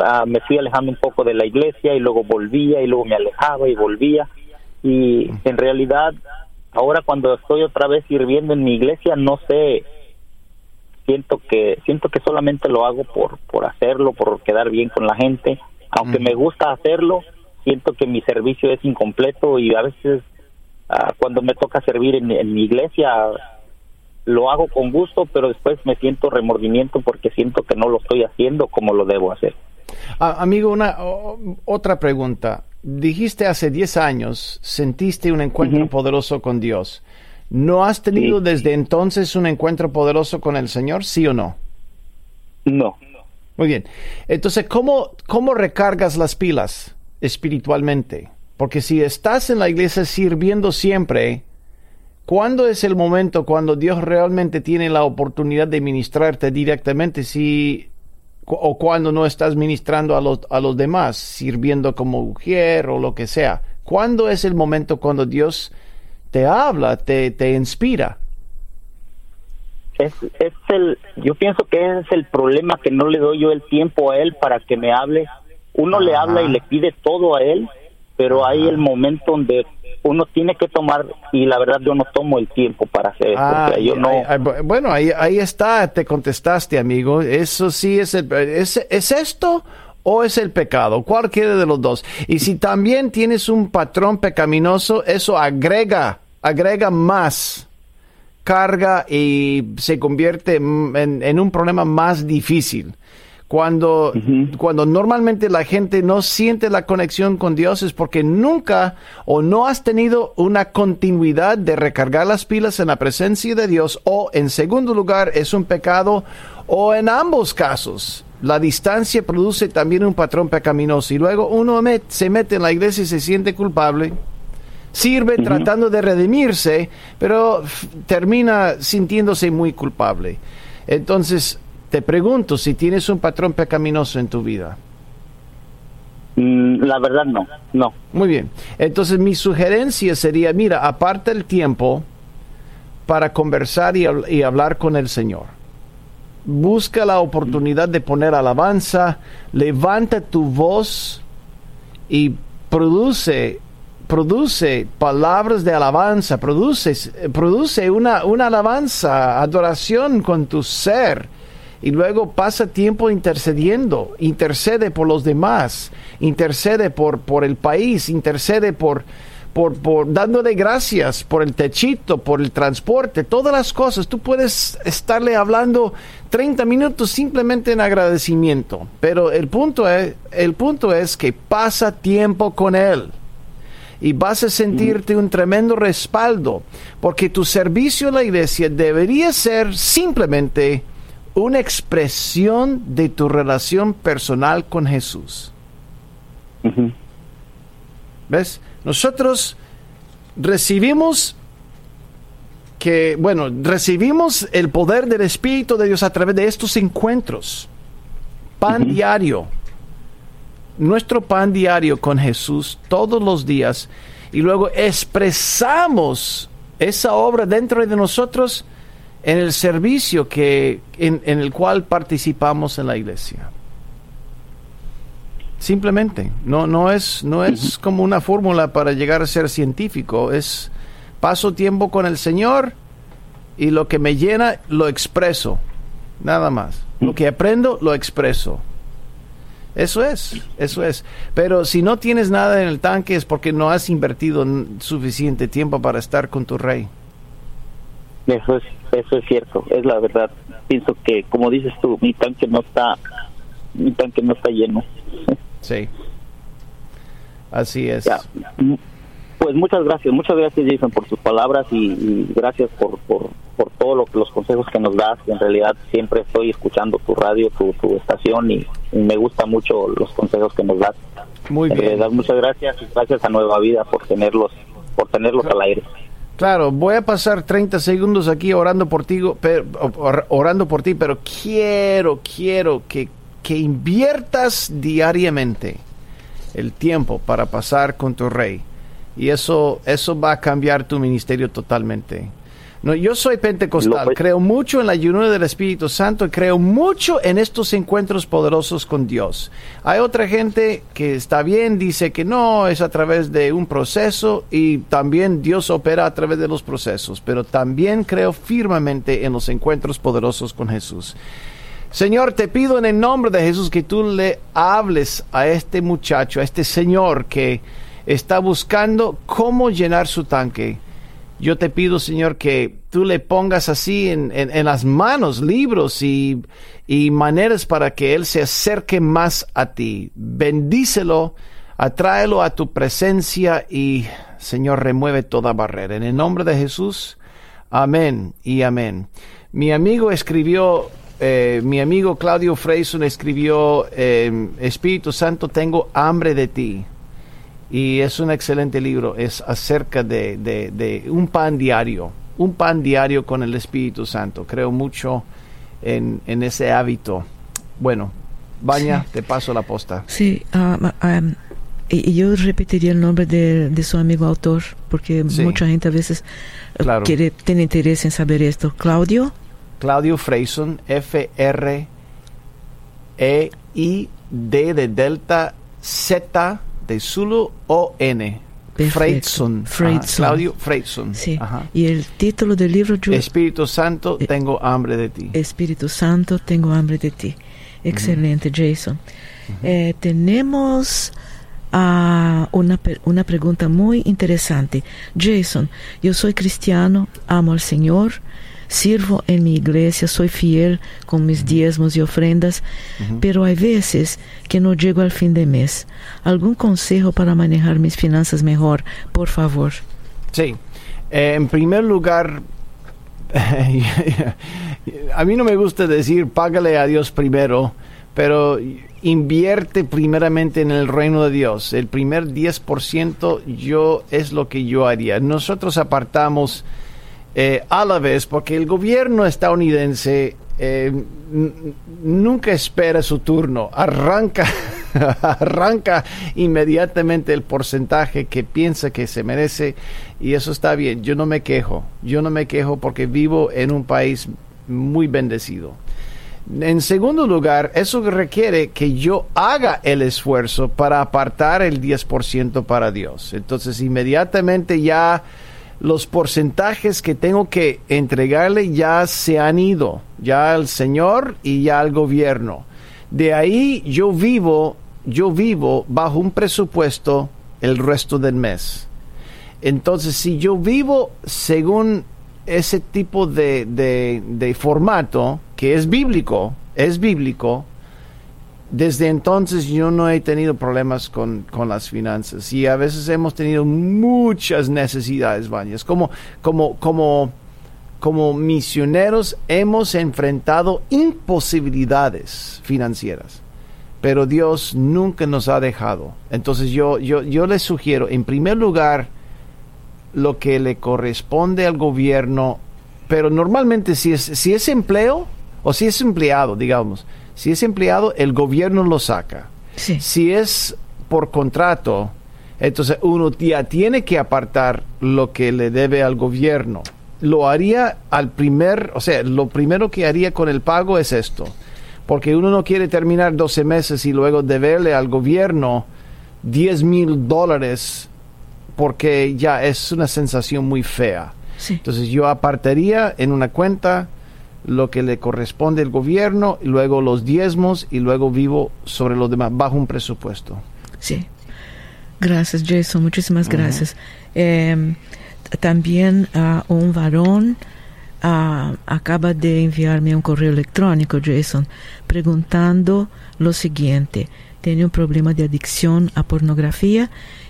ah, me fui alejando un poco de la iglesia y luego volvía y luego me alejaba y volvía. Y en realidad ahora cuando estoy otra vez sirviendo en mi iglesia no sé siento que siento que solamente lo hago por por hacerlo por quedar bien con la gente. Aunque me gusta hacerlo siento que mi servicio es incompleto y a veces ah, cuando me toca servir en, en mi iglesia lo hago con gusto pero después me siento remordimiento porque siento que no lo estoy haciendo como lo debo hacer. Ah, amigo, una o- otra pregunta. Dijiste hace 10 años, sentiste un encuentro poderoso con Dios. ¿No has tenido Sí. desde entonces un encuentro poderoso con el Señor, sí o no? no Muy bien. Entonces, ¿cómo, cómo recargas las pilas espiritualmente? Porque si estás en la iglesia sirviendo siempre, ¿cuándo es el momento cuando Dios realmente tiene la oportunidad de ministrarte directamente? Si o cuando no estás ministrando a los, a los demás, sirviendo como mujer o lo que sea. ¿Cuándo es el momento cuando Dios te habla, te, te inspira? es, es el yo pienso que es el problema que no le doy yo el tiempo a él para que me hable uno le habla y le pide todo a él pero hay el momento donde uno tiene que tomar y la verdad yo no tomo el tiempo para hacer eso Ah, o sea, yo no bueno, ahí, ahí está, te contestaste, amigo. Eso sí es el, es, es esto o es el pecado, cualquiera de los dos. Y si también tienes un patrón pecaminoso, eso agrega, agrega más carga y se convierte en- en un problema más difícil. Cuando, cuando normalmente la gente no siente la conexión con Dios es porque nunca o no has tenido una continuidad de recargar las pilas en la presencia de Dios o en segundo lugar es un pecado o en ambos casos la distancia produce también un patrón pecaminoso. Y luego uno met- se mete en la iglesia y se siente culpable sirve tratando de redimirse, pero termina sintiéndose muy culpable. Entonces, te pregunto si tienes un patrón pecaminoso en tu vida. mm, la verdad no no Muy bien. Entonces, mi sugerencia sería, mira, aparta el tiempo para conversar y, habl- y hablar con el Señor. busca la oportunidad de poner alabanza, levanta tu voz y produce produce palabras de alabanza, produce, produce una, una alabanza, adoración con tu ser y luego pasa tiempo intercediendo, intercede por los demás, intercede por, por el país, intercede por, por, por dándole gracias por el techito, por el transporte, todas las cosas. Tú puedes estarle hablando 30 minutos simplemente en agradecimiento, pero el punto es, el punto es que pasa tiempo con él y vas a sentirte un tremendo respaldo, porque tu servicio a la iglesia debería ser simplemente una expresión de tu relación personal con Jesús. ¿Ves? Nosotros recibimos que, bueno, recibimos el poder del Espíritu de Dios a través de estos encuentros. Pan diario. Nuestro pan diario con Jesús todos los días. Y luego expresamos esa obra dentro de nosotros en el servicio que, en, el cual participamos en la iglesia. Simplemente, no, no es, no es como una fórmula para llegar a ser científico, es paso tiempo con el Señor y lo que me llena lo expreso, nada más. Lo que aprendo lo expreso. Eso es, eso es. Pero si no tienes nada en el tanque es porque no has invertido suficiente tiempo para estar con tu rey. Eso es, eso es cierto, es la verdad. Pienso que, como dices tú, mi tanque no está, mi tanque no está lleno. Sí. Así es. Pues muchas gracias, muchas gracias Jason por tus palabras y, gracias por, por, por todos lo, los consejos que nos das. En realidad siempre estoy escuchando tu radio, tu, tu estación y, me gusta mucho los consejos que nos das. Muy bien. muchas gracias y gracias a Nueva Vida por tenerlos, por tenerlos al aire. Claro, voy a pasar 30 segundos aquí orando por ti, pero, orando por ti, pero quiero, quiero que, que inviertas diariamente el tiempo para pasar con tu rey. Y eso, eso va a cambiar tu ministerio totalmente. No, yo soy pentecostal, creo mucho en la ayuno del Espíritu Santo y creo mucho en estos encuentros poderosos con Dios. Hay otra gente que está bien, dice que no, es a través de un proceso y también Dios opera a través de los procesos, pero también creo firmemente en los encuentros poderosos con Jesús. Señor, te pido en el nombre de Jesús que tú le hables a este muchacho, a este señor que está buscando cómo llenar su tanque yo te pido, Señor, que tú le pongas así en, las manos libros y, y, maneras para que Él se acerque más a ti. Bendícelo, atráelo a tu presencia y, Señor, remueve toda barrera. En el nombre de Jesús, amén y amén. Mi amigo escribió, eh, mi amigo Claudio Freyson escribió, eh, Espíritu Santo, tengo hambre de ti y es un excelente libro, es acerca de, un pan diario, un pan diario con el Espíritu Santo. Creo mucho en, ese hábito. Bueno, Baña, te paso la posta. Sí, ah, ah, y yo repetiría el nombre de, su amigo autor, porque mucha gente a veces eh, quiere, tiene interés en saber esto. Claudio. Claudio Freyson, F-R-E-I-D de Delta Z de Zulu O-N. Freidson. Claudio Freidson. Sí. Y el título del libro... Espíritu Santo, eh, tengo hambre de ti. Espíritu Santo, tengo hambre de ti. Excelente, Jason. Eh, tenemos uh, una, una pregunta muy interesante. Jason, yo soy cristiano, amo al Señor, sirvo en mi iglesia, soy fiel con mis diezmos y ofrendas, pero hay veces que no llego al fin de mes. ¿Algún consejo para manejar mis finanzas mejor, por favor? Sí. Eh, en primer lugar, a mí no me gusta decir págale a Dios primero, pero invierte primeramente en el reino de Dios. El primer 10% yo es lo que yo haría. Nosotros apartamos eh, a la vez, porque el gobierno estadounidense eh, nunca espera su turno, arranca, arranca inmediatamente el porcentaje que piensa que se merece y eso está bien. Yo no me quejo, yo no me quejo porque vivo en un país muy bendecido. En segundo lugar, eso requiere que yo haga el esfuerzo para apartar el 10% para Dios. Entonces, inmediatamente ya los porcentajes que tengo que entregarle ya se han ido, ya al Señor y ya al gobierno. De ahí yo vivo, yo vivo bajo un presupuesto el resto del mes. Entonces, si yo vivo según ese tipo de, de, formato, que es bíblico, es bíblico, desde entonces yo no he tenido problemas con, con, las finanzas y a veces hemos tenido muchas necesidades, bañas. Como, como, como, como misioneros hemos enfrentado imposibilidades financieras, pero Dios nunca nos ha dejado. Entonces yo, yo, yo les sugiero, en primer lugar, lo que le corresponde al gobierno, pero normalmente si es, si es empleo o si es empleado, digamos, si es empleado, el gobierno lo saca. Si es por contrato, entonces uno ya tiene que apartar lo que le debe al gobierno. Lo haría al primer, o sea, lo primero que haría con el pago es esto. Porque uno no quiere terminar 12 meses y luego deberle al gobierno 10 mil dólares porque ya es una sensación muy fea. Entonces yo apartaría en una cuenta lo que le corresponde al gobierno, y luego los diezmos y luego vivo sobre los demás bajo un presupuesto. Sí. Gracias, Jason. Muchísimas gracias. Em, también uh, un varón uh, acaba de enviarme un correo electrónico, Jason, preguntando lo siguiente. Tiene un problema de adicción a pornografía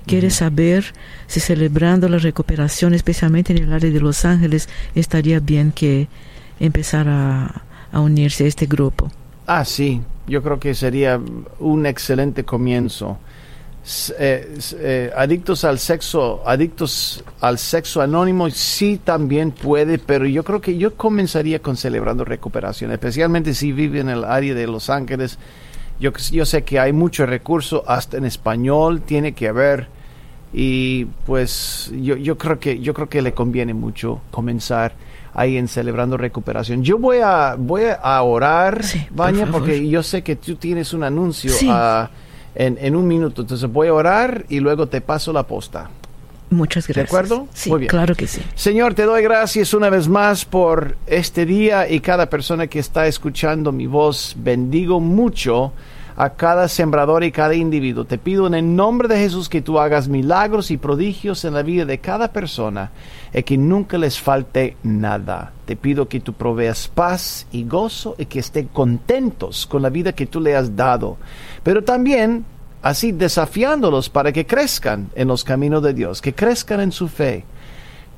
quiere saber si celebrando la recuperación, especialmente en el área de Los Ángeles, estaría bien que empezara a, unirse a este grupo. Ah, sí, yo creo que sería un excelente comienzo. Eh, eh, adictos al sexo, adictos al sexo anónimo, sí también puede, pero yo creo que yo comenzaría con celebrando recuperación, especialmente si vive en el área de Los Ángeles. Yo, yo sé que hay mucho recurso, hasta en español tiene que haber y pues yo, yo creo que yo creo que le conviene mucho comenzar ahí en celebrando recuperación. Yo voy a voy a orar, Baña, porque yo sé que tú tienes un anuncio ah, en, en, un minuto. Entonces voy a orar y luego te paso la posta. Muchas gracias. ¿De acuerdo? Sí, Muy bien. claro que sí. Señor, te doy gracias una vez más por este día y cada persona que está escuchando mi voz. Bendigo mucho a cada sembrador y cada individuo. Te pido en el nombre de Jesús que tú hagas milagros y prodigios en la vida de cada persona y que nunca les falte nada. Te pido que tú proveas paz y gozo y que estén contentos con la vida que tú le has dado. Pero también así desafiándolos para que crezcan en los caminos de Dios, que crezcan en su fe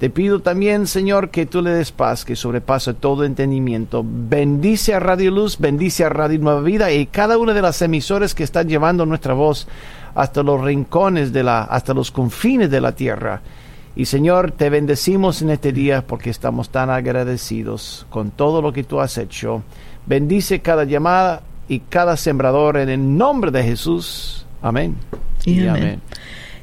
te pido también, Señor, que tú le des paz, que sobrepasa todo entendimiento. Bendice a Radio Luz, bendice a Radio Nueva Vida y cada una de las emisoras que están llevando nuestra voz hasta los rincones de la, hasta los confines de la tierra. Y Señor, te bendecimos en este día porque estamos tan agradecidos con todo lo que tú has hecho. Bendice cada llamada y cada sembrador en el nombre de Jesús. Amén. Y, amén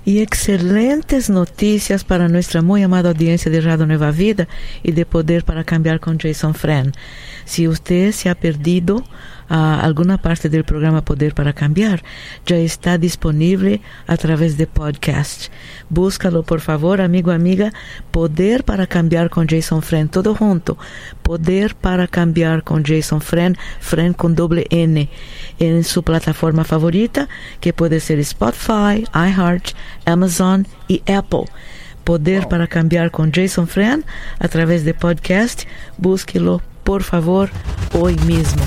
y excelentes noticias para nuestra muy amada audiencia de Radio Nueva Vida y de Poder para Cambiar con Jason Fran. Si usted se ha perdido a alguna parte del programa Poder para Cambiar, ya está disponible a través de podcast. Búscalo, por favor, amigo, amiga. Poder para Cambiar con Jason Friend, todo junto. Poder para Cambiar con Jason Friend, Friend con doble N, en su plataforma favorita, que puede ser Spotify, iHeart, Amazon y Apple. Poder para Cambiar con Jason Friend a través de podcast. Búsquelo, por favor, hoy mismo.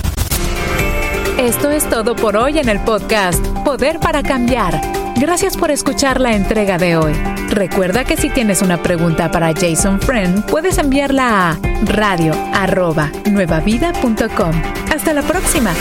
Esto es todo por hoy en el podcast Poder para Cambiar. Gracias por escuchar la entrega de hoy. Recuerda que si tienes una pregunta para Jason Friend, puedes enviarla a radio Hasta la próxima.